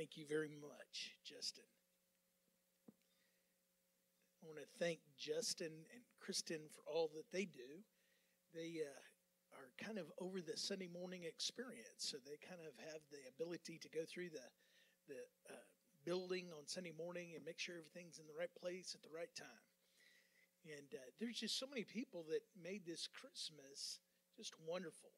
Thank you very much, Justin. I want to thank Justin and Kristen for all that they do. They uh, are kind of over the Sunday morning experience, so they kind of have the ability to go through the the uh, building on Sunday morning and make sure everything's in the right place at the right time. And uh, there's just so many people that made this Christmas just wonderful.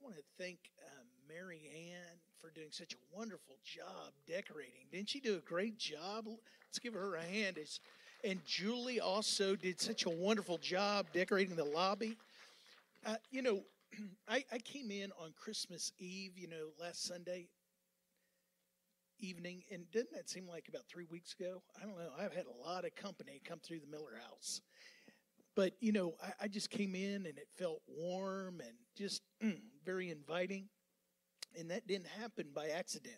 I want to thank um, Mary Ann for doing such a wonderful job decorating. Didn't she do a great job? Let's give her a hand. It's, and Julie also did such a wonderful job decorating the lobby. Uh, you know, I, I came in on Christmas Eve, you know, last Sunday evening, and didn't that seem like about three weeks ago? I don't know. I've had a lot of company come through the Miller house. But, you know, I, I just came in and it felt warm and just mm, very inviting. And that didn't happen by accident.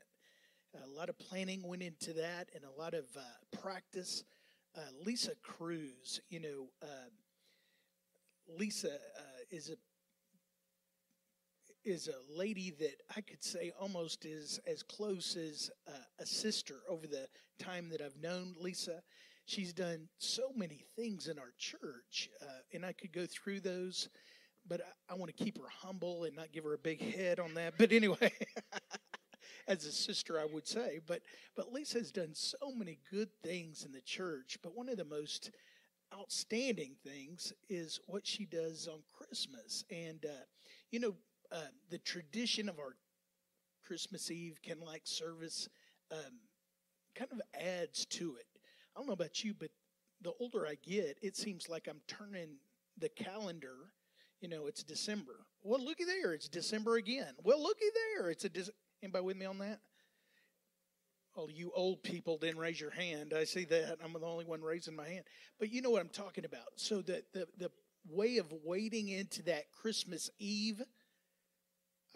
A lot of planning went into that and a lot of uh, practice. Uh, Lisa Cruz, you know, uh, Lisa uh, is a is a lady that I could say almost is as close as a sister over the time that I've known Lisa. She's done so many things in our church, uh, and I could go through those, but I, I want to keep her humble and not give her a big head on that. But anyway, as a sister, I would say. But but Lisa has done so many good things in the church. But one of the most outstanding things is what she does on Christmas, and uh, you know uh, the tradition of our Christmas Eve candlelight service um, kind of adds to it. I don't know about you, but the older I get, it seems like I'm turning the calendar. You know, it's December. Well, looky there, it's December again. Well, looky there, it's a. De- Anybody with me on that? Oh, you old people didn't raise your hand. I see that. I'm the only one raising my hand. But you know what I'm talking about. So the the the way of waiting into that Christmas Eve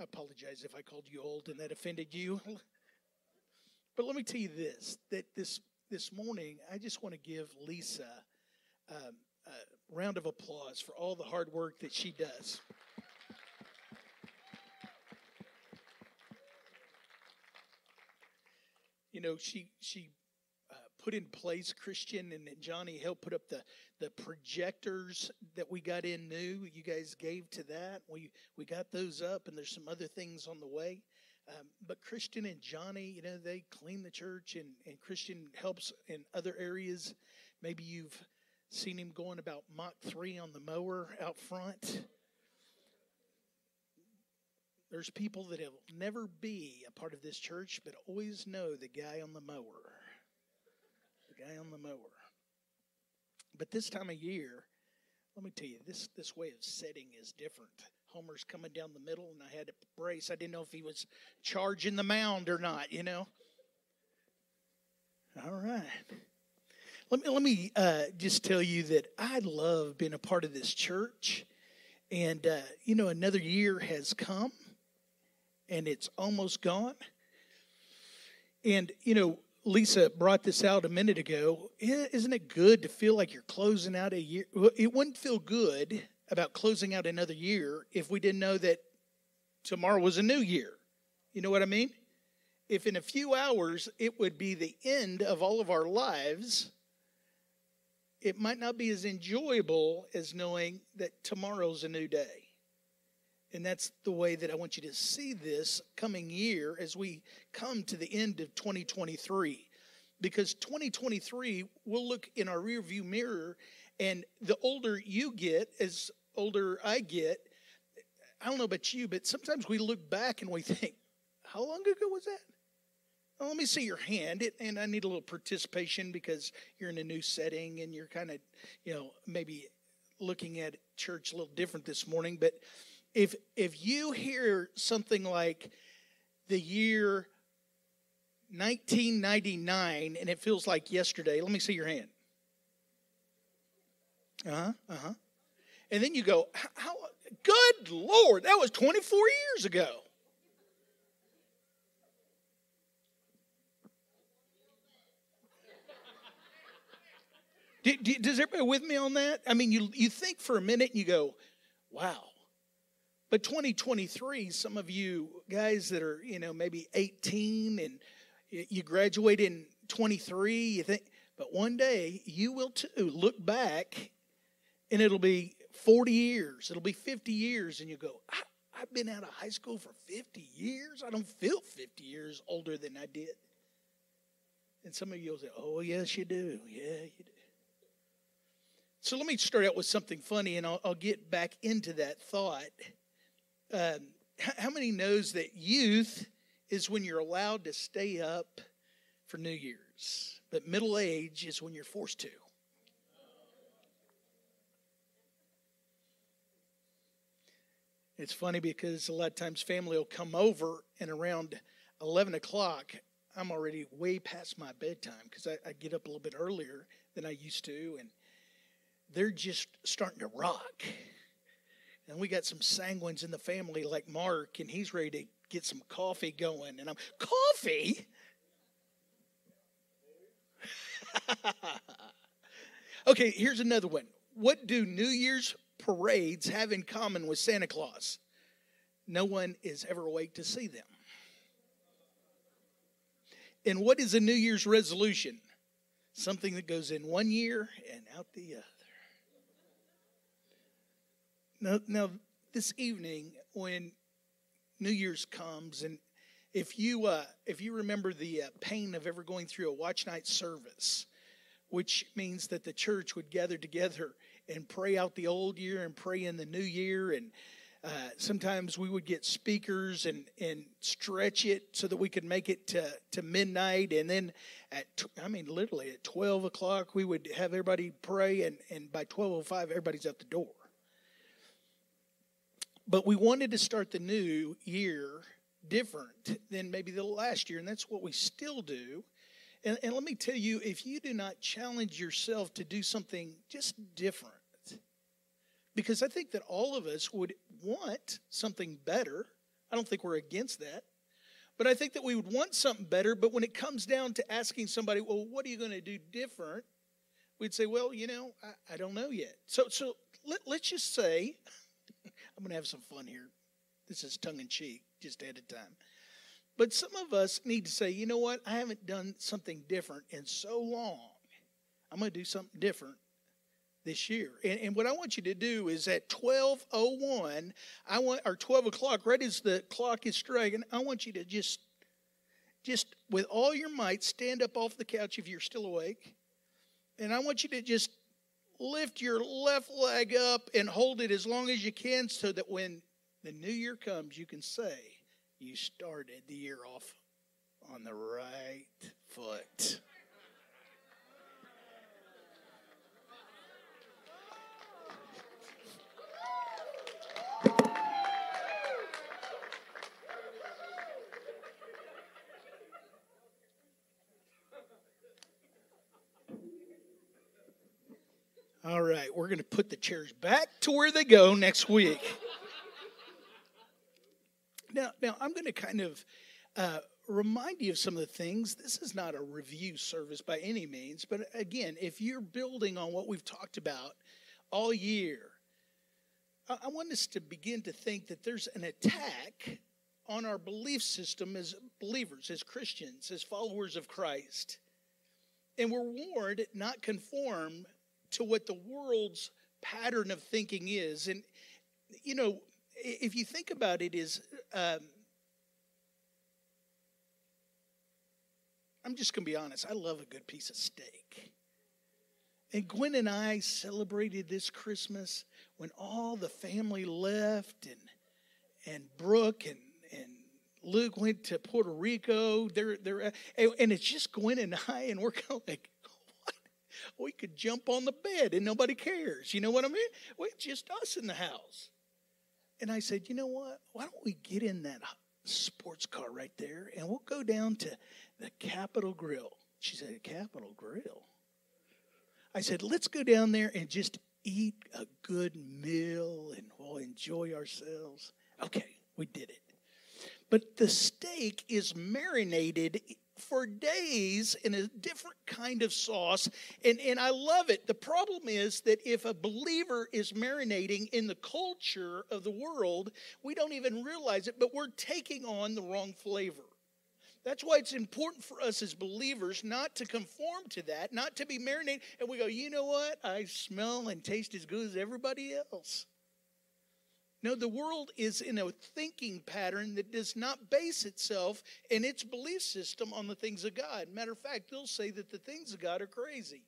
I apologize if I called you old and that offended you. but let me tell you this that this this morning I just want to give Lisa um, round of applause for all the hard work that she does. You know, she she put in place. Christian and Johnny helped put up the, the projectors that we got in new. You guys gave to that. We we got those up, and there's some other things on the way. Um, but Christian and Johnny, you know, they clean the church, and, and Christian helps in other areas. Maybe you've seen him going about Mach 3 on the mower out front. There's people that will never be a part of this church, but always know the guy on the mower The guy on the mower. But this time of year, let me tell you, this this way of setting is different. Homer's coming down the middle, and I had to brace. I didn't know if he was charging the mound or not. You know. All right. Let me let me uh, just tell you that I love being a part of this church, and uh, you know another year has come, and it's almost gone. And you know Lisa brought this out a minute ago. Isn't it good to feel like you're closing out a year? It wouldn't feel good about closing out another year if we didn't know that tomorrow was a new year. You know what I mean? If in a few hours it would be the end of all of our lives, it might not be as enjoyable as knowing that tomorrow's a new day. And that's the way that I want you to see this coming year as we come to the end of 2023. Because 2023 we'll look in our rearview mirror, and the older you get, as older I get, I don't know about you, but sometimes we look back and we think, how long ago was that? Well, let me see your hand. It, and I need a little participation because you're in a new setting and you're kind of, you know, maybe looking at church a little different this morning. But if if you hear something like the year 1999 and it feels like yesterday, let me see your hand. Uh huh. Uh huh. And then you go, how? Good Lord, that was 24 years ago. Does everybody with me on that? I mean, you you think for a minute and you go, "Wow, but 2023, some of you guys that are, you know, maybe 18 and You graduate in 23, you think, but one day you will too look back and it'll be 40 years, it'll be 50 years, and you go, I, I've been out of high school for 50 years. I don't feel 50 years older than I did. And some of you will say, Oh, yes, you do. Yeah, you do. So let me start out with something funny, and I'll, I'll get back into that thought. Um, how many knows that youth is when you're allowed to stay up for New Year's, but middle age is when you're forced to? It's funny because a lot of times family will come over, and around 11 o'clock, I'm already way past my bedtime because I, I, get up a little bit earlier than I used to, and they're just starting to rock. And we got some sanguines in the family like Mark, and he's ready to get some coffee going. And I'm, coffee? okay, here's another one. What do New Year's parades have in common with Santa Claus? No one is ever awake to see them. And what is a New Year's resolution? Something that goes in one year and out the other. Now, now this evening, when New Year's comes, and if you uh, if you remember the uh, pain of ever going through a watch night service, which means that the church would gather together and pray out the old year and pray in the new year and uh, sometimes we would get speakers and, and stretch it so that we could make it to, to midnight. And then at, I mean, literally at 12 o'clock, we would have everybody pray. And, and by 12.05, everybody's out the door. But we wanted to start the new year different than maybe the last year. And that's what we still do. And, and let me tell you, if you do not challenge yourself to do something just different, because I think that all of us would want something better. I don't think we're against that. But I think that we would want something better. But when it comes down to asking somebody, well, what are you going to do different? We'd say, well, you know, I, I don't know yet. So, so let, let's just say, I'm going to have some fun here. This is tongue in cheek, just ahead of time. But some of us need to say, you know what? I haven't done something different in so long. I'm going to do something different this year. And, and, what I want you to do is at 1201, I want or 12 o'clock, right as the clock is striking, I want you to just just with all your might stand up off the couch if you're still awake. And I want you to just lift your left leg up and hold it as long as you can so that when the new year comes, you can say you started the year off on the right foot. All right, we're going to put the chairs back to where they go next week. now, now I'm going to kind of uh, remind you of some of the things. This is not a review service by any means, but again, if you're building on what we've talked about all year, I, I want us to begin to think that there's an attack on our belief system as believers, as Christians, as followers of Christ. And we're warned not conform to what the world's pattern of thinking is. And, you know, if you think about it, is um, I'm just going to be honest, I love a good piece of steak. And Gwen and I celebrated this Christmas when all the family left and and Brooke and and Luke went to Puerto Rico. They're they're and it's just Gwen and I, and we're kind of like, we could jump on the bed and nobody cares. You know what I mean? It's just us in the house. And I said, you know what? Why don't we get in that sports car right there and we'll go down to the Capital Grille. She said, Capital Grille? I said, let's go down there and just eat a good meal and we'll enjoy ourselves. Okay, we did it. But the steak is marinated for days in a different kind of sauce. And, and I love it. The problem is that if a believer is marinating in the culture of the world, we don't even realize it, but we're taking on the wrong flavor. That's why it's important for us as believers not to conform to that, not to be marinated, and we go, you know what? I smell and taste as good as everybody else. No, the world is in a thinking pattern that does not base itself in its belief system on the things of God. Matter of fact, they'll say that the things of God are crazy.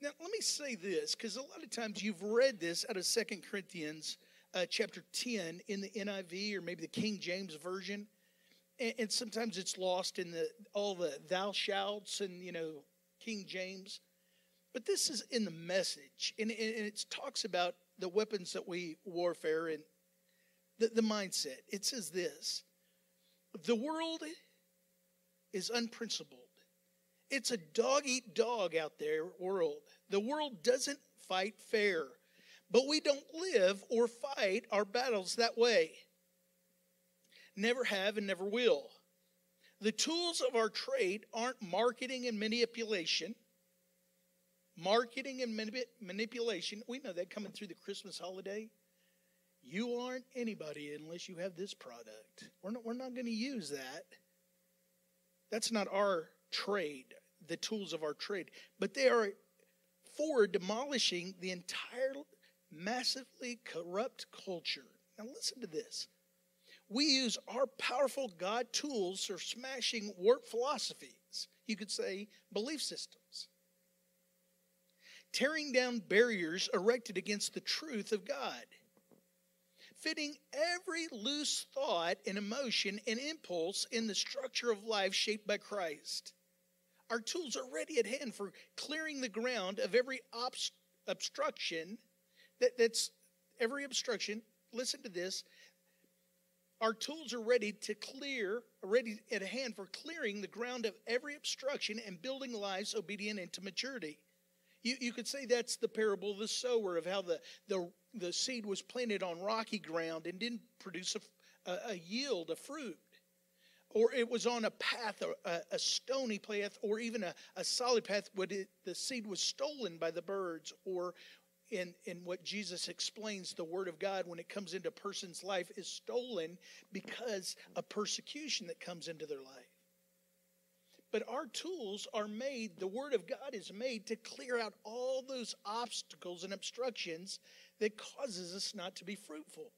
Now, let me say this, because a lot of times you've read this out of Second Corinthians uh, chapter 10 in the NIV or maybe the King James Version. And, and sometimes it's lost in the all the thou shalts and, you know, King James. But this is in the message, and, and it talks about the weapons that we warfare and the, the mindset. It says this the world is unprincipled. It's a dog eat dog out there world. The world doesn't fight fair, but we don't live or fight our battles that way. Never have and never will. The tools of our trade aren't marketing and manipulation marketing and manipulation. We know that coming through the Christmas holiday. You aren't anybody unless you have this product. We're not, we're not going to use that. That's not our trade, the tools of our trade. But they are for demolishing the entire massively corrupt culture. Now, listen to this. We use our powerful God tools for smashing warped philosophies. You could say belief systems tearing down barriers erected against the truth of God, fitting every loose thought and emotion and impulse in the structure of life shaped by Christ. Our tools are ready at hand for clearing the ground of every obst- obstruction that, that's every obstruction. Listen to this. Our tools are ready to clear, ready at hand for clearing the ground of every obstruction and building lives obedient into maturity. You, you could say that's the parable of the sower, of how the, the, the seed was planted on rocky ground and didn't produce a, a, a yield, a fruit. Or it was on a path, a, a stony path, or even a, a solid path where it, the seed was stolen by the birds, or in, in what Jesus explains, the Word of God, when it comes into a person's life, is stolen because of persecution that comes into their life. But our tools are made, the Word of God is made to clear out all those obstacles and obstructions that causes us not to be fruitful.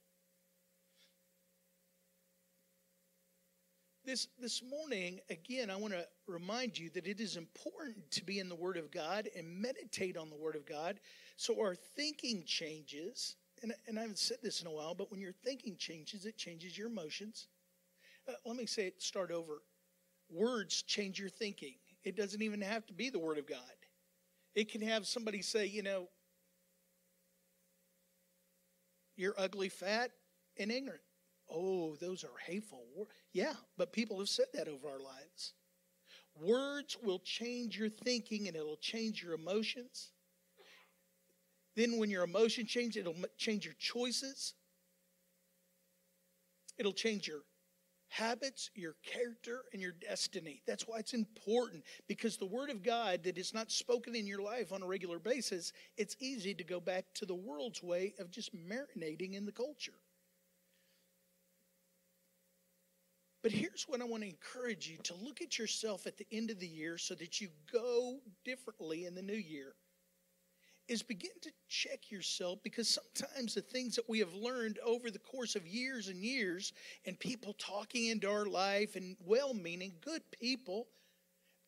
This, this morning, again, I want to remind you that it is important to be in the Word of God and meditate on the Word of God so our thinking changes. And, and I haven't said this in a while, but when your thinking changes, it changes your emotions. Uh, let me say it, start over words change your thinking. It doesn't even have to be the Word of God. It can have somebody say, you know, you're ugly, fat, and ignorant. Oh, those are hateful. Words. Yeah, but people have said that over our lives. Words will change your thinking and it'll change your emotions. Then, when your emotion changes, it'll change your choices. It'll change your habits, your character, and your destiny. That's why it's important because the Word of God that is not spoken in your life on a regular basis, it's easy to go back to the world's way of just marinating in the culture. But here's what I want to encourage you to look at yourself at the end of the year so that you go differently in the new year is begin to check yourself because sometimes the things that we have learned over the course of years and years and people talking into our life and well-meaning good people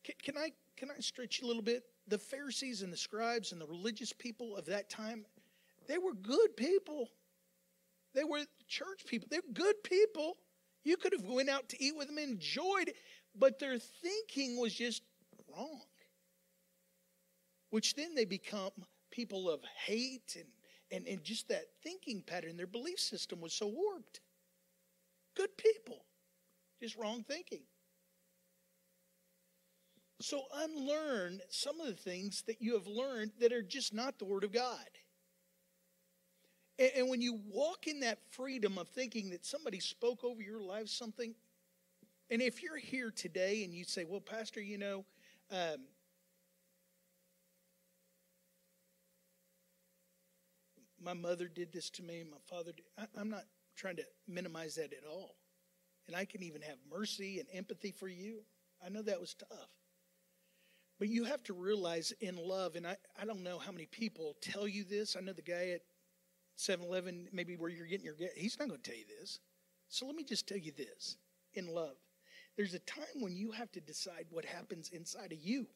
can, can i can i stretch a little bit? The pharisees and the scribes and the religious people of that time they were good people. They were church people. They're good people. You could have went out to eat with them enjoyed it but their thinking was just wrong which then they become people of hate and, and, and just that thinking pattern. Their belief system was so warped. Good people, just wrong thinking. So unlearn some of the things that you have learned that are just not the Word of God. And, when you walk in that freedom of thinking that somebody spoke over your life something, and if you're here today and you say, well, Pastor, you know, um, my mother did this to me, my father did. I, I'm not trying to minimize that at all. and I can even have mercy and empathy for you. I know that was tough. But you have to realize in love, and I, I don't know how many people tell you this. I know the guy at 7 Eleven, maybe where you're getting your gas, he's not going to tell you this. So let me just tell you this in love. There's a time when you have to decide what happens inside of you.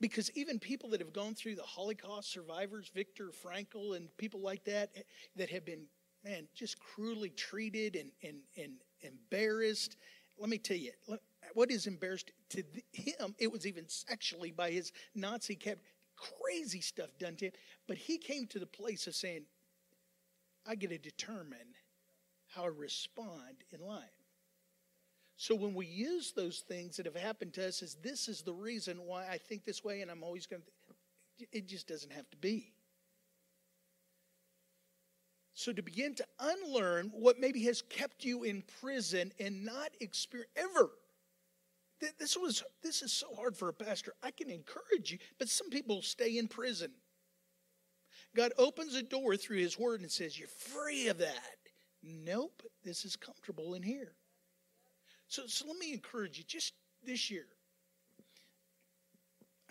Because even people that have gone through the Holocaust survivors, Viktor Frankl, and people like that, eh, that have been, man, just cruelly treated and, and, and embarrassed. Let me tell you, what is embarrassed to him, it was even sexually by his Nazi kept crazy stuff done to him. But he came to the place of saying, I get to determine how I respond in life. So when we use those things that have happened to us as this is the reason why I think this way and I'm always going to, it just doesn't have to be. So to begin to unlearn what maybe has kept you in prison and not experience ever. This was this is so hard for a pastor. I can encourage you, but some people stay in prison. God opens a door through his word and says, You're free of that. Nope, this is comfortable in here. So, so let me encourage you just this year.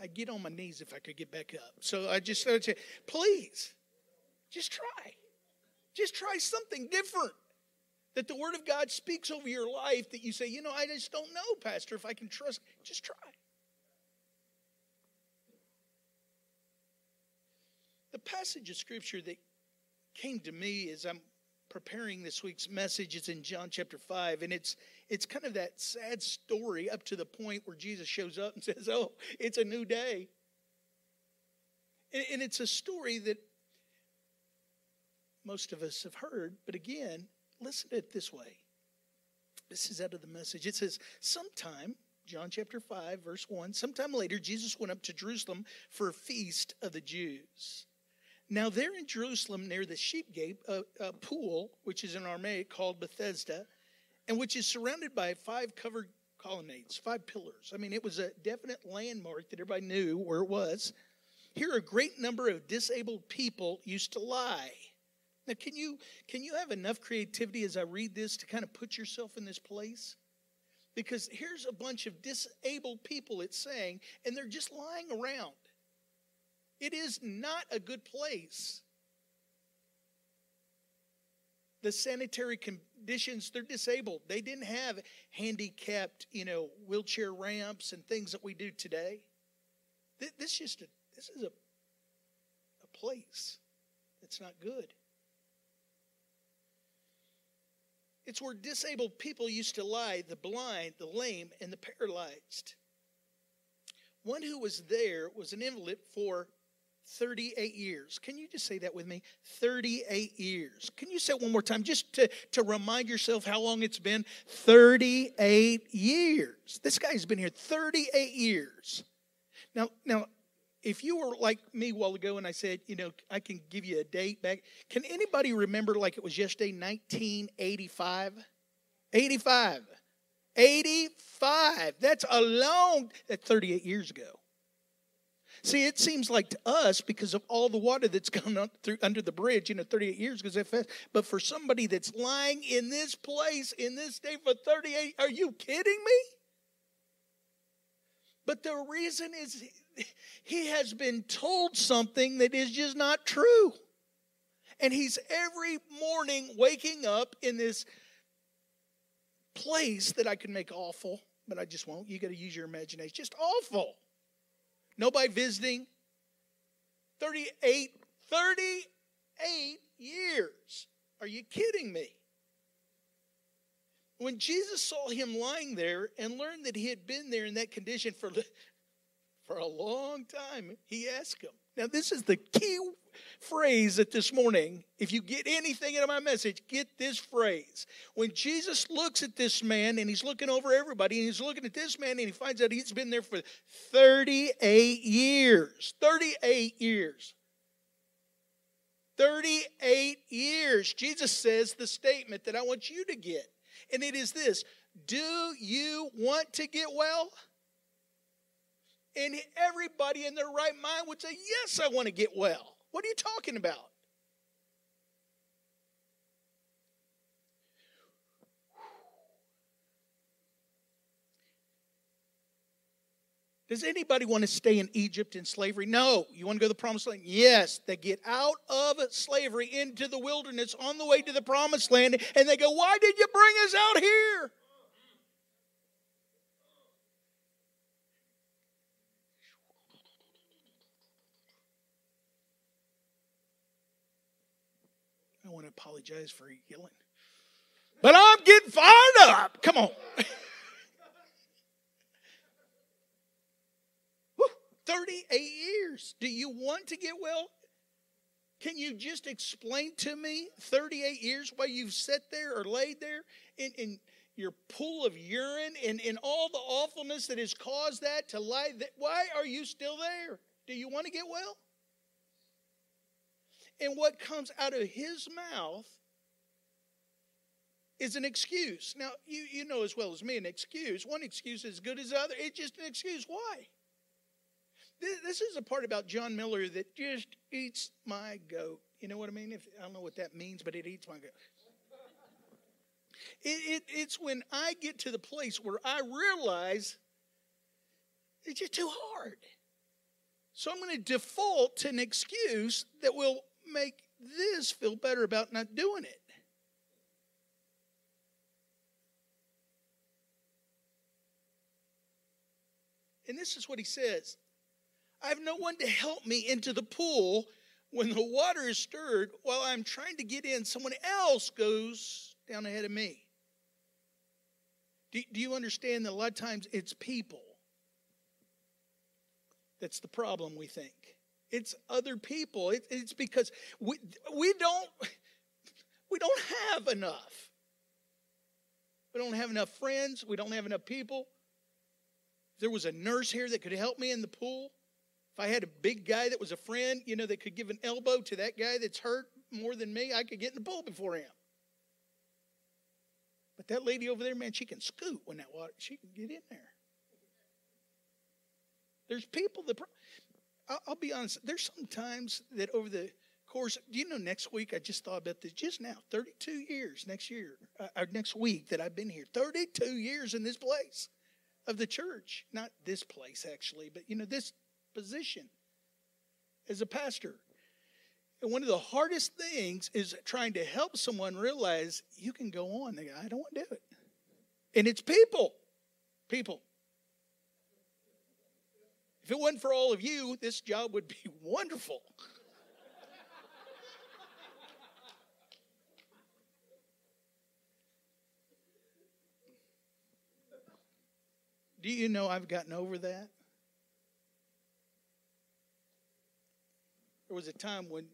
I'd get on my knees if I could get back up. So I just say, please, just try. Just try something different. That the Word of God speaks over your life that you say, you know, I just don't know, Pastor, if I can trust. Just try. The passage of Scripture that came to me as I'm preparing this week's message is in John chapter 5 and it's it's kind of that sad story up to the point where Jesus shows up and says, "Oh, it's a new day." And, and it's a story that most of us have heard, but again, listen to it this way. This is out of the message. It says, "Sometime John chapter 5 verse 1, sometime later Jesus went up to Jerusalem for a feast of the Jews." Now, there in Jerusalem, near the sheep gate, a, a, pool, which is in Aramaic called Bethesda, and which is surrounded by five covered colonnades, five pillars. I mean, it was a definite landmark that everybody knew where it was. Here, a great number of disabled people used to lie. Now, can you can you have enough creativity as I read this to kind of put yourself in this place? Because here's a bunch of disabled people, it's saying, and they're just lying around. It is not a good place. The sanitary conditions, they're disabled. They didn't have handicapped, you know, wheelchair ramps and things that we do today. This just a, this is a, a place that's not good. It's where disabled people used to lie the blind, the lame, and the paralyzed. One who was there was an invalid for 38 years. Can you just say that with me? 38 years. Can you say it one more time just to, to remind yourself how long it's been? 38 years. This guy's been here 38 years. Now, now, if you were like me a while ago and I said, you know, I can give you a date back, can anybody remember like it was yesterday, 1985? 85. 85. That's a long, that's 38 years ago. See, it seems like to us because of all the water that's gone up through under the bridge, you know, 38 years because fast. But for somebody that's lying in this place in this day for 38, are you kidding me? But the reason is he has been told something that is just not true. And he's every morning waking up in this place that I could make awful, but I just won't. You got to use your imagination. Just awful. Nobody visiting. 38, 38 years. Are you kidding me? When Jesus saw him lying there and learned that he had been there in that condition for, for a long time, he asked him. Now, this is the key phrase that this morning, if you get anything out of my message, get this phrase. When Jesus looks at this man and he's looking over everybody and he's looking at this man and he finds out he's been there for 38 years. 38 years. 38 years. Jesus says the statement that I want you to get, and it is this Do you want to get well? And everybody in their right mind would say, Yes, I want to get well. What are you talking about? Does anybody want to stay in Egypt in slavery? No. You want to go to the promised land? Yes. They get out of slavery into the wilderness on the way to the promised land and they go, Why did you bring us out here? I want to apologize for yelling. But I'm getting fired up. Come on. 38 years. Do you want to get well? Can you just explain to me 38 years why you've sat there or laid there in, in your pool of urine and, and all the awfulness that has caused that to lie? Why are you still there? Do you want to get well? And what comes out of his mouth is an excuse. Now, you, you know as well as me, an excuse. One excuse is as good as the other. It's just an excuse. Why? This this is a part about John Miller that just eats my goat. You know what I mean? If, I don't know what that means, but it eats my goat. It, it, it's when I get to the place where I realize it's just too hard. So I'm going to default to an excuse that will make this feel better about not doing it. And this is what he says I have no one to help me into the pool when the water is stirred while I'm trying to get in. Someone else goes down ahead of me. Do, do you understand that a lot of times it's people that's the problem, we think? It's other people. It, it's because we, we don't we don't have enough. We don't have enough friends. We don't have enough people. If there was a nurse here that could help me in the pool, if I had a big guy that was a friend, you know, that could give an elbow to that guy that's hurt more than me, I could get in the pool before him. But that lady over there, man, she can scoot when that water, she can get in there. There's people that, I'll be honest, there's some times that over the course, do you know next week, I just thought about this just now, 32 years next year, uh, or next week that I've been here, 32 years in this place of the church. Not this place, actually, but you know, this position as a pastor. And one of the hardest things is trying to help someone realize you can go on. They go, I don't want to do it. And it's people. People. If it wasn't for all of you, this job would be wonderful. Do you know I've gotten over that? There was a time when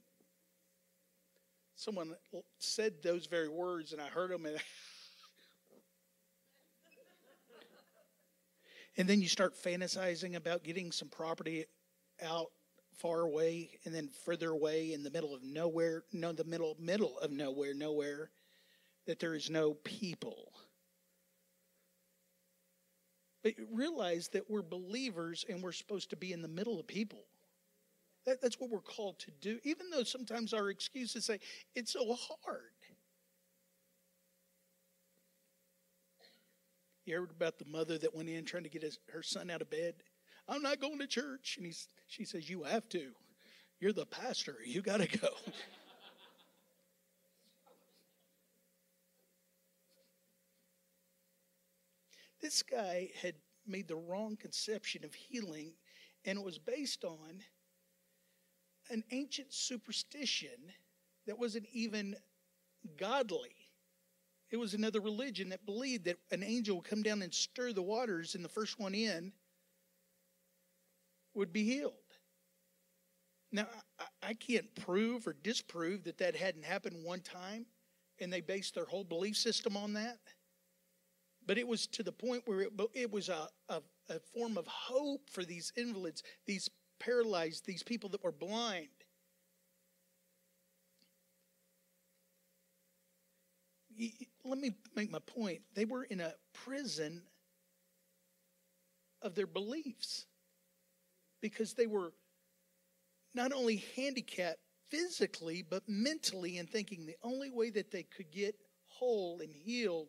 someone said those very words, and I heard them, and, and then you start fantasizing about getting some property out far away and then further away in the middle of nowhere no the middle middle of nowhere nowhere that there is no people but realize that we're believers and we're supposed to be in the middle of people that, that's what we're called to do, even though sometimes our excuses say, it's so hard. You heard about the mother that went in trying to get his, her son out of bed? I'm not going to church. And he's, she says, You have to. You're the pastor. You got to go. this guy had made the wrong conception of healing, and it was based on an ancient superstition that wasn't even godly. It was another religion that believed that an angel would come down and stir the waters, and the first one in would be healed. Now, I can't prove or disprove that that hadn't happened one time, and they based their whole belief system on that. But it was to the point where it, it was a, a, a form of hope for these invalids, these paralyzed, these people that were blind. Let me make my point. They were in a prison of their beliefs because they were not only handicapped physically, but mentally, and thinking the only way that they could get whole and healed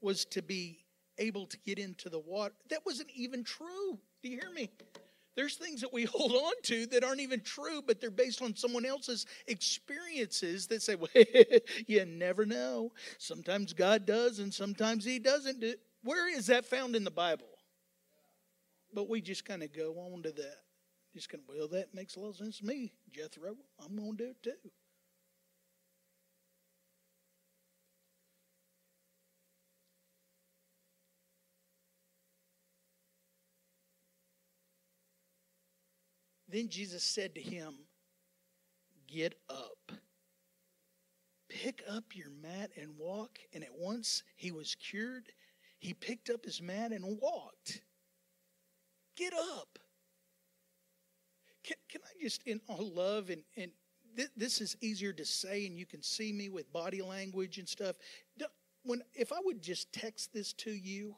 was to be able to get into the water. That wasn't even true Do you hear me? There's things that we hold on to that aren't even true, but they're based on someone else's experiences that say, well, you never know. Sometimes God does and sometimes He doesn't do. Where is that found in the Bible? But we just kind of go on to that. Just kind of, well, that makes a lot of sense to me, Jethro. I'm going to do it too. Then Jesus said to him, Get up. Pick up your mat and walk. And at once he was cured. He picked up his mat and walked. Get up. Can, can I just, in all love, and, and th- this is easier to say, and you can see me with body language and stuff. When, if I would just text this to you,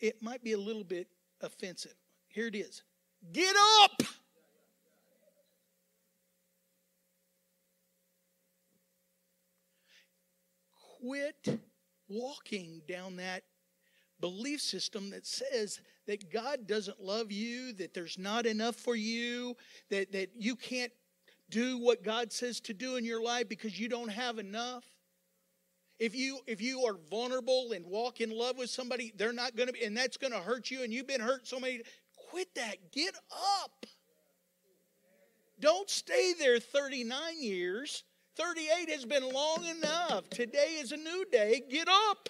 it might be a little bit offensive. Here it is Get up! Quit walking down that belief system that says that God doesn't love you, that there's not enough for you, that, that you can't do what God says to do in your life because you don't have enough. If you if you are vulnerable and walk in love with somebody, they're not going to be, and that's going to hurt you. And you've been hurt so many. Quit that. Get up. Don't stay there 39 years 38 has been long enough. Today is a new day. Get up.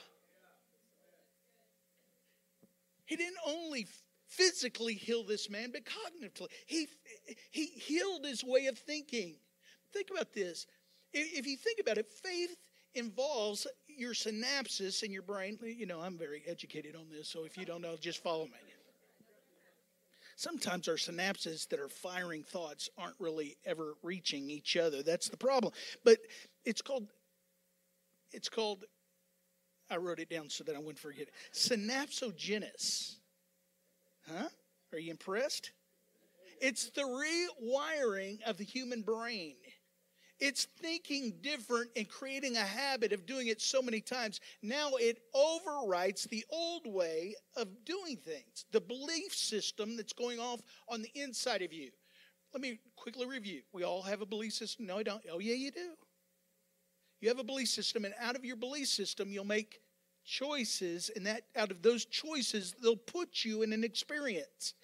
He didn't only physically heal this man, but cognitively. He, he healed his way of thinking. Think about this. If you think about it, faith involves your synapses in your brain. You know, I'm very educated on this, so if you don't know, just follow me sometimes our synapses that are firing thoughts aren't really ever reaching each other. That's the problem. But it's called, it's called, I wrote it down so that I wouldn't forget it. Synapsogenesis. Huh? Are you impressed? It's the rewiring of the human brain. It's thinking different and creating a habit of doing it so many times. Now it overwrites the old way of doing things, the belief system that's going off on the inside of you. Let me quickly review. We all have a belief system. No, I don't. Oh, yeah, you do. You have a belief system, and out of your belief system, you'll make choices, and that out of those choices, they'll put you in an experience.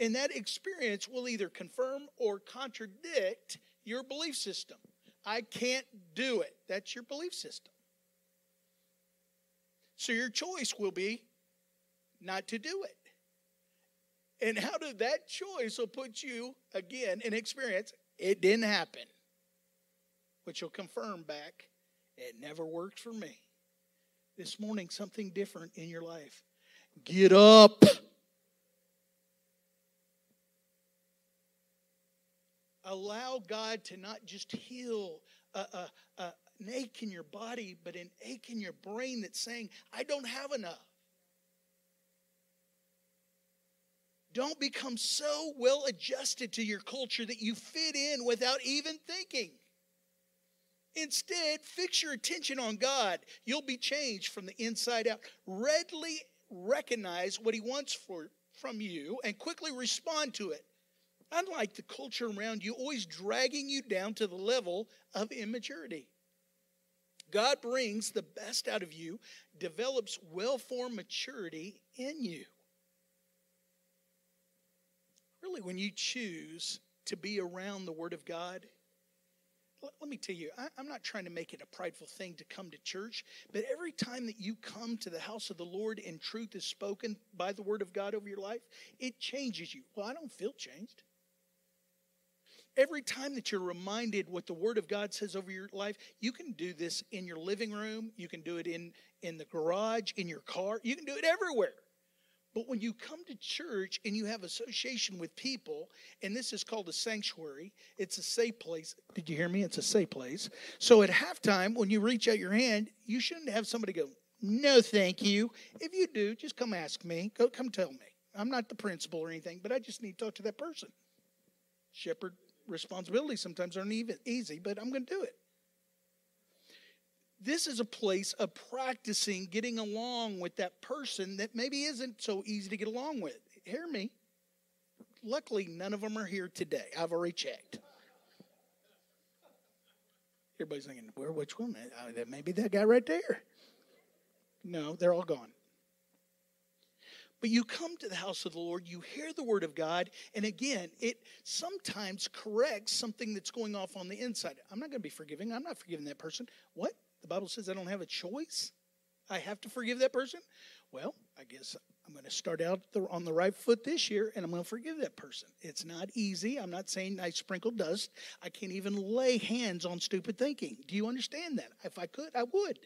And that experience will either confirm or contradict your belief system. I can't do it. That's your belief system. So your choice will be not to do it. And how did that choice will put you again in experience? It didn't happen. Which will confirm back, it never worked for me. This morning, something different in your life. Get up. Allow God to not just heal a, a, a, an ache in your body, but an ache in your brain that's saying, I don't have enough. Don't become so well adjusted to your culture that you fit in without even thinking. Instead, fix your attention on God. You'll be changed from the inside out. Readily recognize what He wants for, from you and quickly respond to it unlike the culture around you, always dragging you down to the level of immaturity. God brings the best out of you, develops well formed maturity in you. Really, when you choose to be around the Word of God, let me tell you, I, am not trying to make it a prideful thing to come to church, but every time that you come to the house of the Lord and truth is spoken by the Word of God over your life, it changes you. Well, I don't feel changed. Every time that you're reminded what the Word of God says over your life, you can do this in your living room, you can do it in, in the garage, in your car, you can do it everywhere. But when you come to church and you have association with people, and this is called a sanctuary, it's a safe place. Did you hear me? It's a safe place. So at halftime, when you reach out your hand, you shouldn't have somebody go, No, thank you. If you do, just come ask me. Go come tell me. I'm not the principal or anything, but I just need to talk to that person. Shepherd responsibilities sometimes aren't even easy, but I'm going to do it. This is a place of practicing getting along with that person that maybe isn't so easy to get along with. Hear me. Luckily, none of them are here today. I've already checked. Everybody's thinking, where, which one? Uh, that maybe that guy right there. No, they're all gone. But you come to the house of the Lord, you hear the word of God, and again, it sometimes corrects something that's going off on the inside. I'm not going to be forgiving. I'm not forgiving that person. What? The Bible says I don't have a choice? I have to forgive that person? Well, I guess I'm going to start out on the right foot this year and I'm going to forgive that person. It's not easy. I'm not saying I sprinkle dust. I can't even lay hands on stupid thinking. Do you understand that? If I could, I would.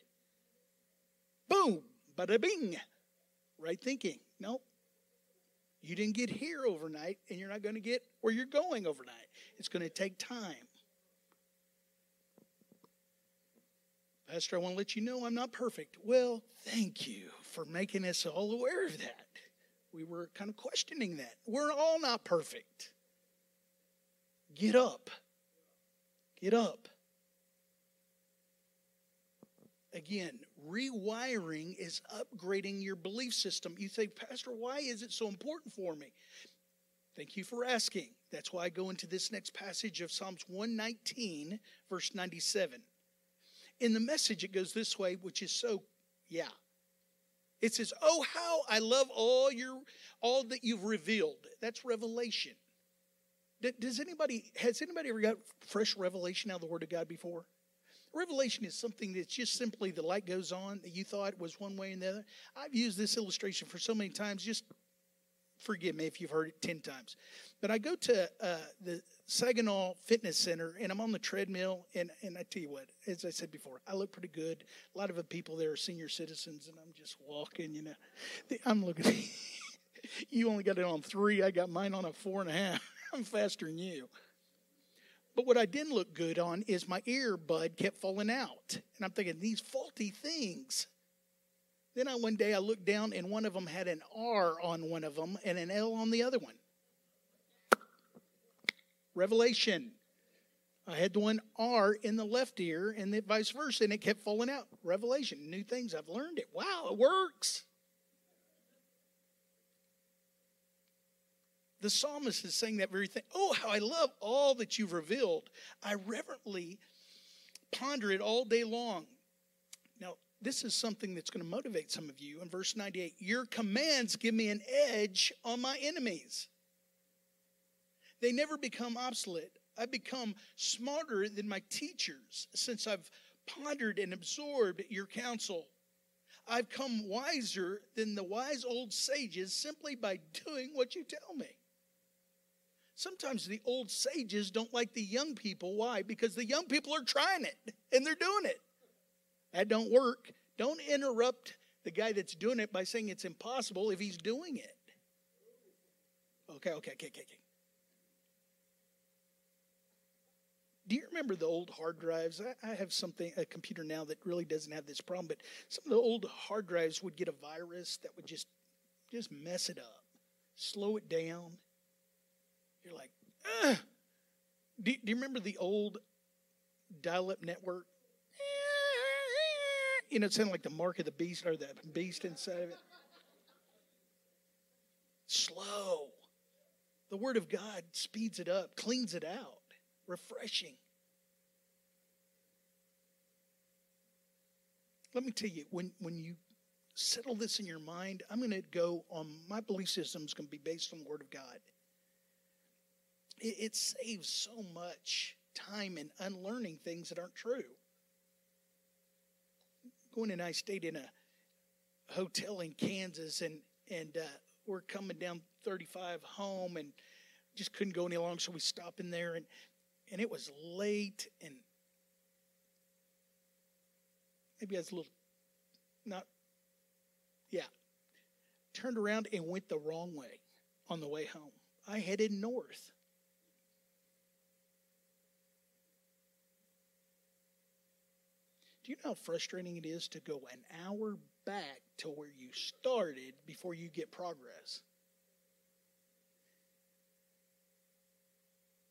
Boom, bada bing. Right thinking. No. You didn't get here overnight and you're not going to get where you're going overnight. It's going to take time. Pastor, I want to let you know I'm not perfect. Well, thank you for making us all aware of that. We were kind of questioning that. We're all not perfect. Get up. Get up. Again, rewiring is upgrading your belief system. You say, Pastor, why is it so important for me? Thank you for asking. That's why I go into this next passage of Psalms 119, verse 97. In the message, it goes this way, which is so, yeah. It says, Oh, how I love all your all that you've revealed. That's revelation. Does anybody has anybody ever got fresh revelation out of the Word of God before? Revelation is something that's just simply the light goes on that you thought was one way and the other. I've used this illustration for so many times, just forgive me if you've heard it 10 times. But I go to uh, the Saginaw Fitness Center and I'm on the treadmill. And, and I tell you what, as I said before, I look pretty good. A lot of the people there are senior citizens and I'm just walking, you know. I'm looking, you only got it on three. I got mine on a four and a half. I'm faster than you. But what I didn't look good on is my earbud kept falling out. And I'm thinking, these faulty things. Then I one day I looked down and one of them had an R on one of them and an L on the other one. Revelation. I had the one R in the left ear and the vice versa, and it kept falling out. Revelation, new things. I've learned it. Wow, it works. The psalmist is saying that very thing. Oh, how I love all that you've revealed. I reverently ponder it all day long Now, this is something that's going to motivate some of you. In verse 98, your commands give me an edge on my enemies. They never become obsolete. I've become smarter than my teachers since I've pondered and absorbed your counsel. I've come wiser than the wise old sages simply by doing what you tell me. Sometimes the old sages don't like the young people. Why? Because the young people are trying it and they're doing it. That don't work. Don't interrupt the guy that's doing it by saying it's impossible if he's doing it. Okay, okay, okay, okay. okay. Do you remember the old hard drives? I, I have something, a computer now that really doesn't have this problem, but some of the old hard drives would get a virus that would just, just mess it up, slow it down. You're like, Ugh. Do, do you remember the old dial-up network? you know, it sounded like the mark of the beast or the beast inside of it. Slow. The Word of God speeds it up, cleans it out, refreshing. Let me tell you, when, when you settle this in your mind, I'm going to go on my belief system is going to be based on the Word of God. It, it saves so much time in unlearning things that aren't true. Gwen and I stayed in a hotel in Kansas, and and uh, we're coming down 35 home, and just couldn't go any longer, so we stopped in there, and and it was late, and maybe I was a little not, yeah. Turned around and went the wrong way on the way home. I headed north. Do you know how frustrating it is to go an hour back to where you started before you get progress?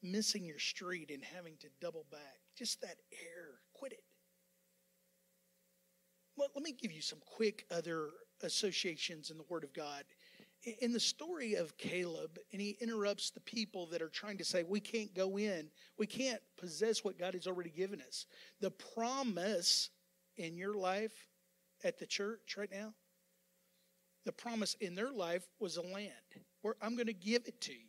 Missing your street and having to double back. Just that error. Quit it. Well, let me give you some quick other associations in the Word of God. In the story of Caleb, and he interrupts the people that are trying to say, We can't go in, we can't possess what God has already given us. The promise in your life at the church right now, the promise in their life was a land where I'm going to give it to you.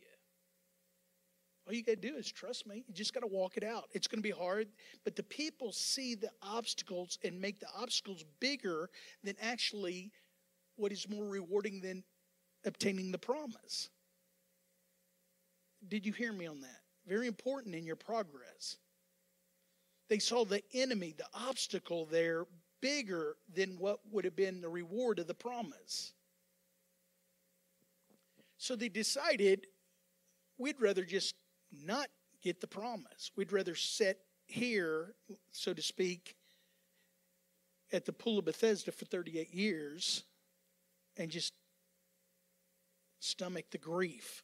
All you got to do is trust me. You just got to walk it out. It's going to be hard, but the people see the obstacles and make the obstacles bigger than actually what is more rewarding than obtaining the promise. Did you hear me on that? Very important in your progress. They saw the enemy, the obstacle there, bigger than what would have been the reward of the promise. So they decided we'd rather just not get the promise. We'd rather sit here, so to speak, at the pool of Bethesda for 38 years and just stomach the grief.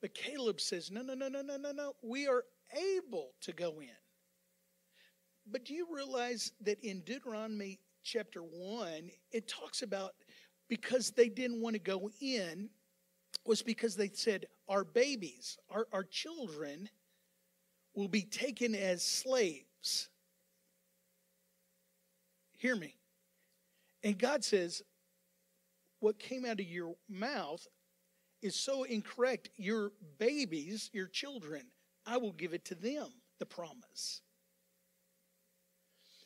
But Caleb says, No, no, no, no, no, no, no. We are able to go in. But do you realize that in Deuteronomy chapter 1, it talks about because they didn't want to go in, was because they said, Our babies, our, our children will be taken as slaves. Hear me. And God says, What came out of your mouth is so incorrect. Your babies, your children, I will give it to them, the promise.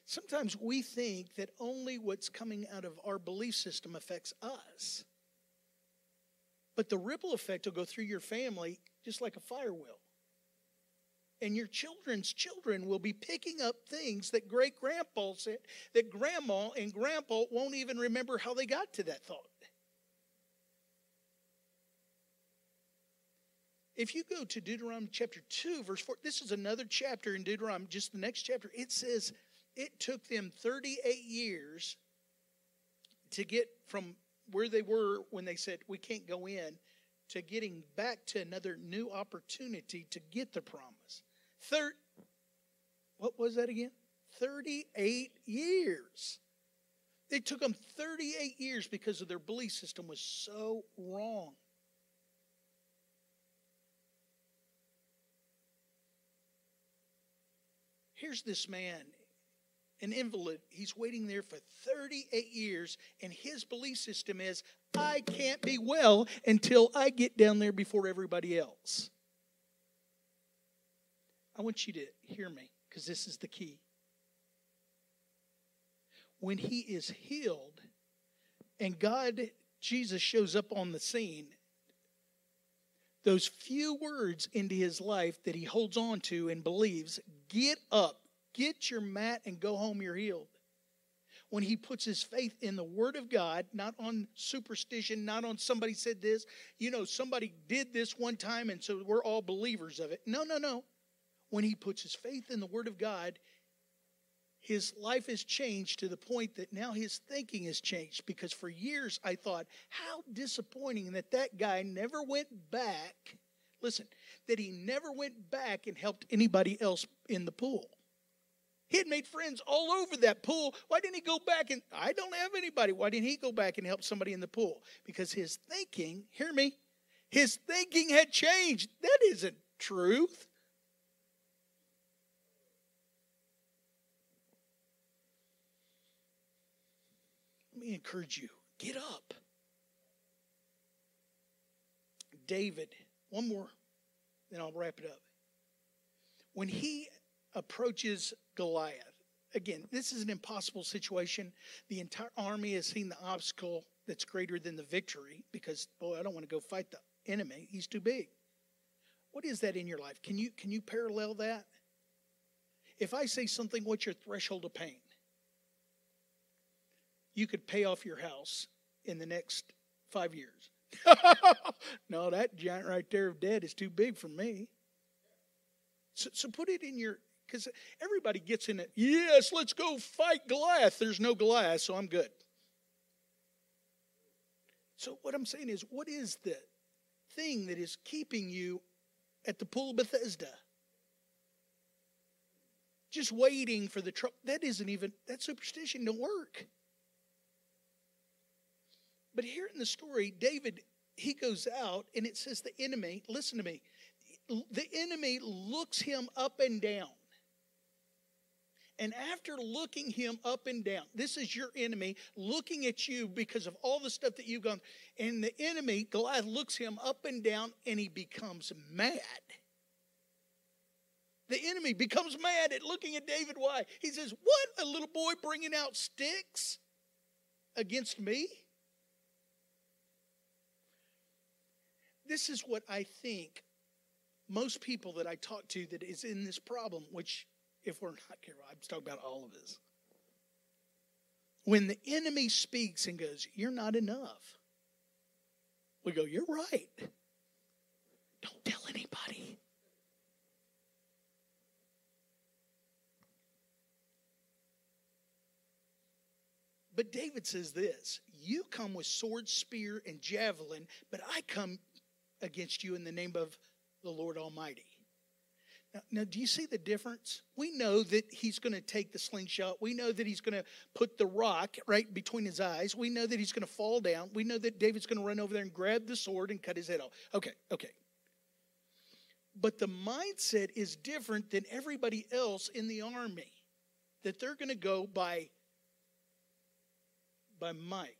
Sometimes we think that only what's coming out of our belief system affects us. But the ripple effect will go through your family just like a fire will. And your children's children will be picking up things that great grandpa said that grandma and grandpa won't even remember how they got to that thought. If you go to Deuteronomy chapter 2, verse 4, this is another chapter in Deuteronomy, just the next chapter. It says, it took them 38 years to get from where they were when they said, We can't go in, to getting back to another new opportunity to get the promise. Third, what was that again? 38 years. It took them 38 years because of their belief system was so wrong. Here's this man an invalid. He's waiting there for 38 years, and his belief system is I can't be well until I get down there before everybody else. I want you to hear me because this is the key. When he is healed and God, Jesus, shows up on the scene, those few words into his life that he holds on to and believes get up Get your mat and go home, you're healed. When he puts his faith in the Word of God, not on superstition, not on somebody said this, you know, somebody did this one time and so we're all believers of it. No, no, no. When he puts his faith in the Word of God, his life has changed to the point that now his thinking has changed because for years I thought, how disappointing that that guy never went back. Listen, that he never went back and helped anybody else in the pool. He had made friends all over that pool. Why didn't he go back and I don't have anybody. Why didn't he go back and help somebody in the pool? Because his thinking, hear me, his thinking had changed. That isn't truth. Let me encourage you get up. David, one more, then I'll wrap it up. When he approaches Goliath. Again, this is an impossible situation. The entire army has seen the obstacle that's greater than the victory because, boy, I don't want to go fight the enemy. He's too big. What is that in your life? Can you can you parallel that? If I say something, what's your threshold of pain? You could pay off your house in the next five years. no, that giant right there of debt is too big for me. So, so put it in your because everybody gets in it. Yes, let's go fight Goliath. There's no Goliath, so I'm good. So, what I'm saying is, what is the thing that is keeping you at the pool of Bethesda? Just waiting for the trouble. That isn't even, that superstition don't work. But here in the story, David, he goes out and it says the enemy, listen to me, the enemy looks him up and down. And after looking him up and down, this is your enemy looking at you because of all the stuff that you've gone. And the enemy, Goliath, looks him up and down and he becomes mad. The enemy becomes mad at looking at David. Why? He says, What? A little boy bringing out sticks against me? This is what I think most people that I talk to that is in this problem, which, if we're not careful, I'm talking about all of us. When the enemy speaks and goes, You're not enough, we go, You're right. Don't tell anybody. But David says this You come with sword, spear, and javelin, but I come against you in the name of the Lord Almighty. Now, now do you see the difference? We know that he's going to take the slingshot. We know that he's going to put the rock right between his eyes. We know that he's going to fall down. We know that David's going to run over there and grab the sword and cut his head off. Okay, okay. But the mindset is different than everybody else in the army. That they're going to go by by might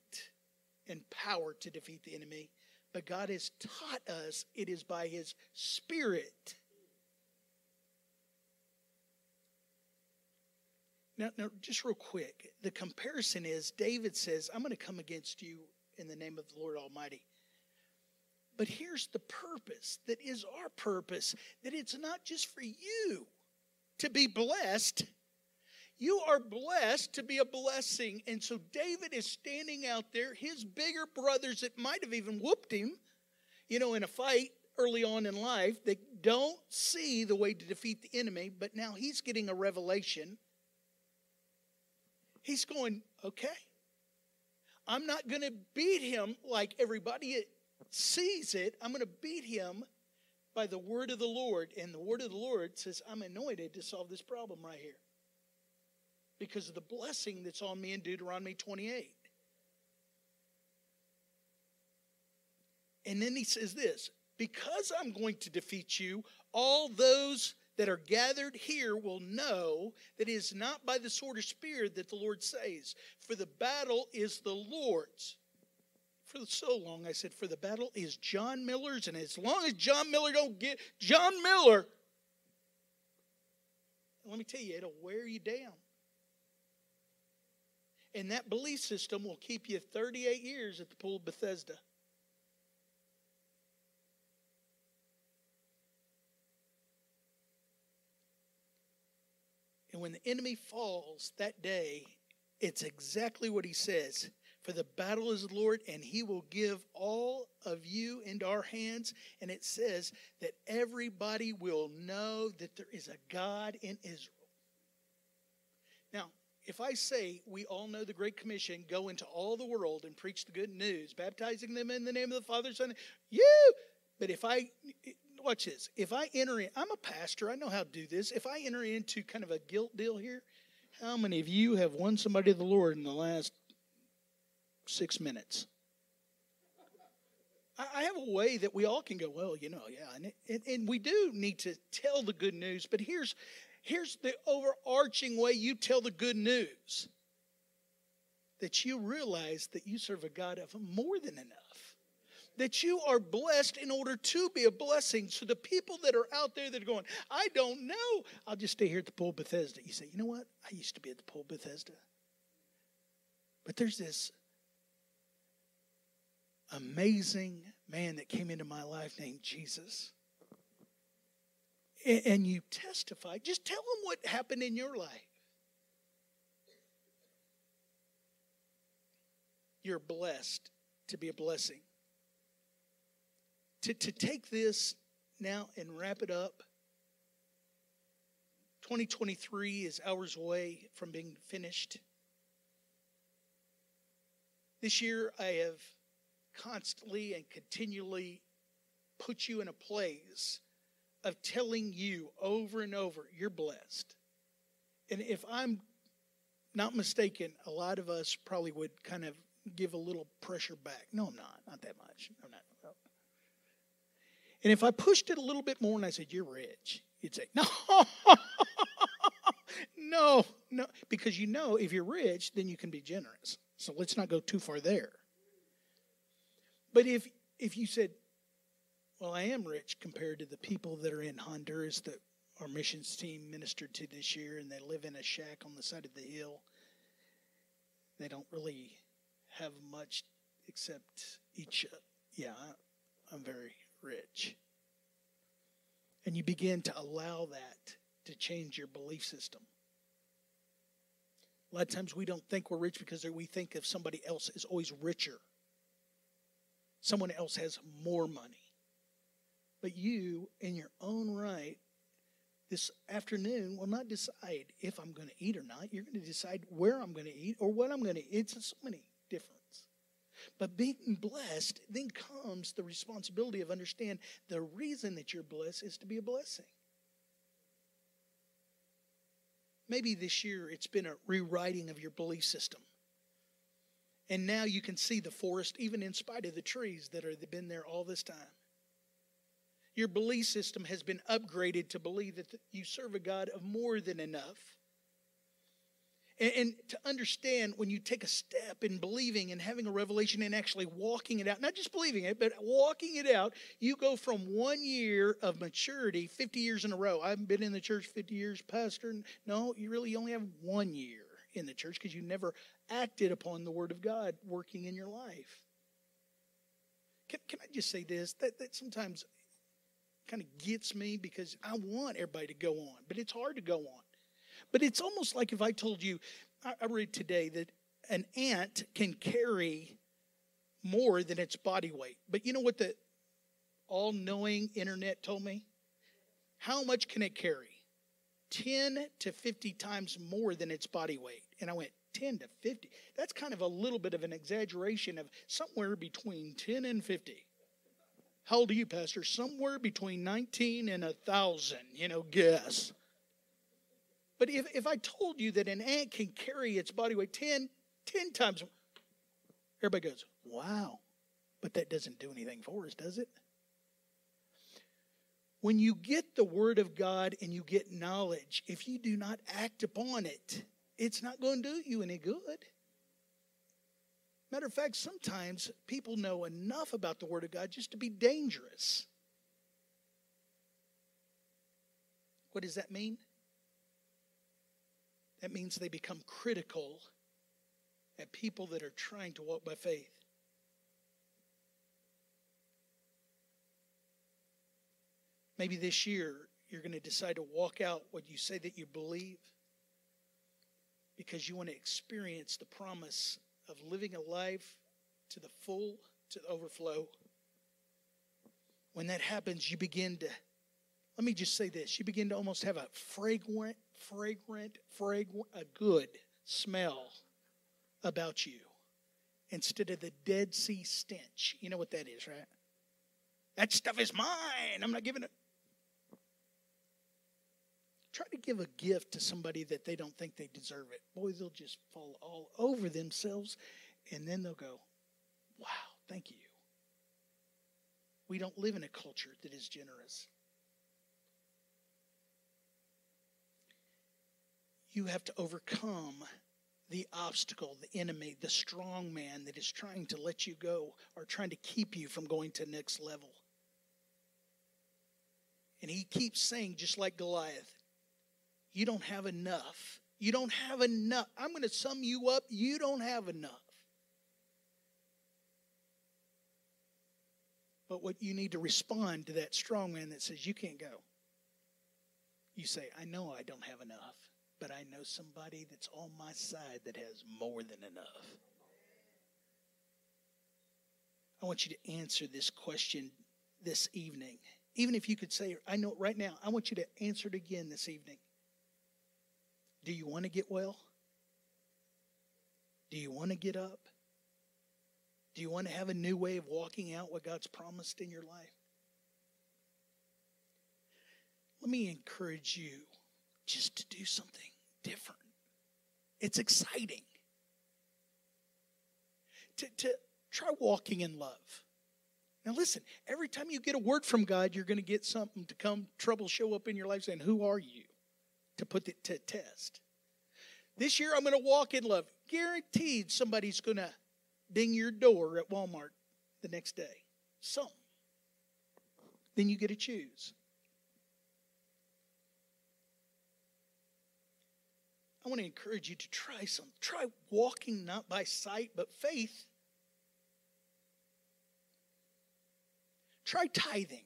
and power to defeat the enemy, but God has taught us it is by His Spirit. Now, now, just real quick, the comparison is David says, I'm going to come against you in the name of the Lord Almighty. But here's the purpose that is our purpose that it's not just for you to be blessed, you are blessed to be a blessing. And so David is standing out there. His bigger brothers that might have even whooped him, you know, in a fight early on in life, they don't see the way to defeat the enemy, but now he's getting a revelation. He's going, okay, I'm not going to beat him like everybody sees it. I'm going to beat him by the word of the Lord. And the word of the Lord says, I'm anointed to solve this problem right here because of the blessing that's on me in Deuteronomy 28. And then he says this because I'm going to defeat you, all those that are gathered here will know that it is not by the sword or spear that the Lord says, for the battle is the Lord's. For so long I said, for the battle is John Miller's, and as long as John Miller don't get John Miller, let me tell you, it'll wear you down. And that belief system will keep you 38 years at the pool of Bethesda. And when the enemy falls that day, it's exactly what he says. For the battle is the Lord, and he will give all of you into our hands. And it says that everybody will know that there is a God in Israel. If I say we all know the Great Commission, go into all the world and preach the good news, baptizing them in the name of the Father, Son, you. But if I watch this, if I enter in, I'm a pastor, I know how to do this. If I enter into kind of a guilt deal here, how many of you have won somebody to the Lord in the last six minutes? I have a way that we all can go, well, you know, yeah, and, and we do need to tell the good news. But here's Here's the overarching way you tell the good news that you realize that you serve a God of more than enough. That you are blessed in order to be a blessing. So the people that are out there that are going, I don't know, I'll just stay here at the pool Bethesda. You say, you know what? I used to be at the pool Bethesda. But there's this amazing man that came into my life named Jesus and you testify, just tell them what happened in your life. You're blessed to be a blessing. To, to take this now and wrap it up, 2023 is hours away from being finished. This year, I have constantly and continually put you in a place of telling you over and over, you're blessed. And if I'm not mistaken, a lot of us probably would kind of give a little pressure back. No, I'm not. Not that much. I'm not. And if I pushed it a little bit more and I said, You're rich, you'd say, No, no, no. Because you know if you're rich, then you can be generous. So let's not go too far there. But if if you said, Well, I am rich compared to the people that are in Honduras that our missions team ministered to this year and they live in a shack on the side of the hill. They don't really have much except each yeah, I'm very rich. And you begin to allow that to change your belief system. A lot of times we don't think we're rich because we think of somebody else is always richer. Someone else has more money. But you, in your own right, this afternoon will not decide if I'm going to eat or not. You're going to decide where I'm going to eat or what I'm going to eat. It's so many different but being blessed, then comes the responsibility of understand the reason that you're blessed is to be a blessing. Maybe this year it's been a rewriting of your belief system. And now you can see the forest even in spite of the trees that have been there all this time. Your belief system has been upgraded to believe that you serve a God of more than enough and, and, to understand when you take a step in believing and having a revelation and actually walking it out, not just believing it, but walking it out, you go from one year of maturity, 50 years in a row. I haven't been in the church 50 years, Pastor. No, you really only have one year in the church because you never acted upon the Word of God working in your life. Can, can I just say this? That, that sometimes kind of gets me because I want everybody to go on, but it's hard to go on. But it's almost like if I told you, I, I read today that an ant can carry more than its body weight. But you know what the all knowing internet told me? How much can it carry? 10 to 50 times more than its body weight. And I went, 10 to 50? That's kind of a little bit of an exaggeration of somewhere between 10 and 50. How old are you, Pastor? Somewhere between 19 and a 1,000, you know, guess. But if, if I told you that an ant can carry its body weight 10, 10 times, everybody goes, wow. But that doesn't do anything for us, does it? When you get the Word of God and you get knowledge, if you do not act upon it, it's not going to do you any good. Matter of fact, sometimes people know enough about the Word of God just to be dangerous. What does that mean? That means they become critical at people that are trying to walk by faith. Maybe this year you're going to decide to walk out what you say that you believe because you want to experience the promise of living a life to the full, to the overflow. When that happens, you begin to, let me just say this, you begin to almost have a fragrant fragrant, fragrant, a good smell about you instead of the Dead Sea stench. You know what that is, right? That stuff is mine. I'm not giving it. Try to give a gift to somebody that they don't think they deserve it. Boy, they'll just fall all over themselves and then they'll go, wow, thank you. We don't live in a culture that is generous. you have to overcome the obstacle, the enemy, the strong man that is trying to let you go or trying to keep you from going to next level. And he keeps saying, just like Goliath, you don't have enough. You don't have enough. I'm going to sum you up. You don't have enough. But what you need to respond to that strong man that says, you can't go. You say, I know I don't have enough but I know somebody that's on my side that has more than enough. I want you to answer this question this evening. Even if you could say, I know it right now, I want you to answer it again this evening. Do you want to get well? Do you want to get up? Do you want to have a new way of walking out what God's promised in your life? Let me encourage you just to do something different. It's exciting. to, to try walking in love. Now, listen, every time you get a word from God, you're going to get something to come, trouble show up in your life saying, Who are you? To put it to test. This year, I'm going to walk in love. Guaranteed somebody's going to ding your door at Walmart the next day. Some. Then you get to choose. I want to encourage you to try some. Try walking not by sight, but faith. Try tithing.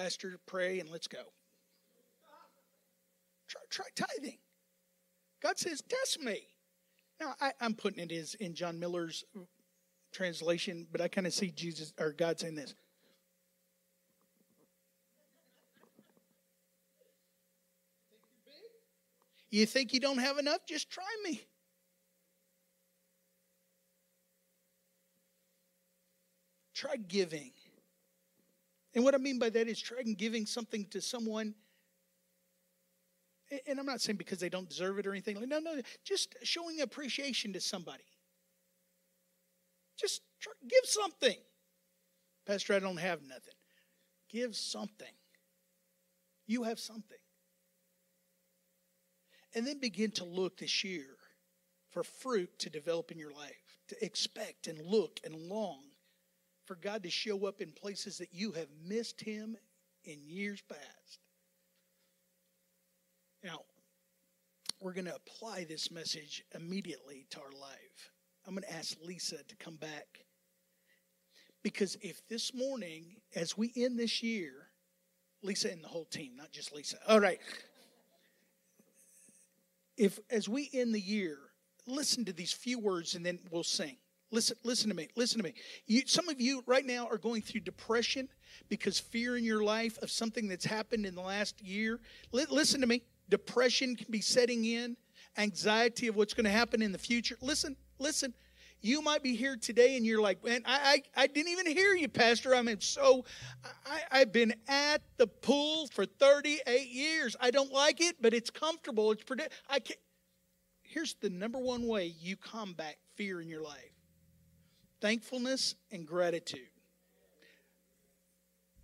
Pastor, pray and let's go. Try, try tithing. God says, test me. Now, I, am putting it as in John Miller's translation, but I kind of see Jesus or God saying this. You think you don't have enough? Just try me. Try giving. And what I mean by that is trying giving something to someone. And I'm not saying because they don't deserve it or anything. No, no, just showing appreciation to somebody. Just try, give something. Pastor, I don't have nothing. Give something. You have something. And then begin to look this year for fruit to develop in your life, to expect and look and long for God to show up in places that you have missed Him in years past. Now, we're going to apply this message immediately to our life. I'm going to ask Lisa to come back. Because if this morning, as we end this year, Lisa and the whole team, not just Lisa. All right if as we end the year, listen to these few words and then we'll sing. Listen, listen to me. Listen to me. You, some of you right now are going through depression because fear in your life of something that's happened in the last year. L- listen to me. Depression can be setting in, anxiety of what's going to happen in the future. Listen, listen. You might be here today and you're like, man, I, I, I didn't even hear you, Pastor. I mean, so I, I've been at the pool for 38 years. I don't like it, but it's comfortable. It's predict. I can't. Here's the number one way you combat fear in your life thankfulness and gratitude.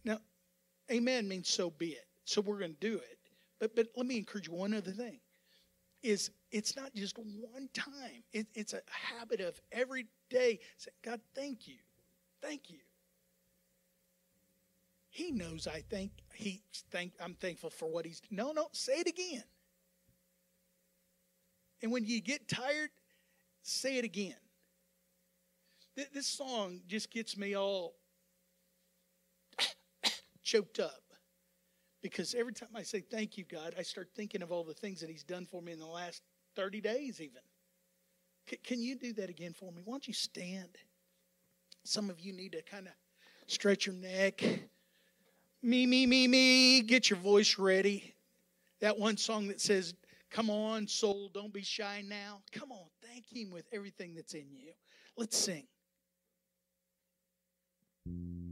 Now, amen means so be it. So we're going to do it. But, but let me encourage you one other thing is it's not just one time. It, it's a habit of every day say, God, thank you. Thank you. He knows I think he thank I'm thankful for what he's no, no, say it again. And when you get tired, say it again. This song just gets me all choked up because every time I say thank you, God, I start thinking of all the things that He's done for me in the last 30 days, even. C- can you do that again for me? Why don't you stand? Some of you need to kind of stretch your neck. Me, me, me, me. Get your voice ready. That one song that says, Come on, soul, don't be shy now. Come on, thank Him with everything that's in you. Let's sing. Thank you.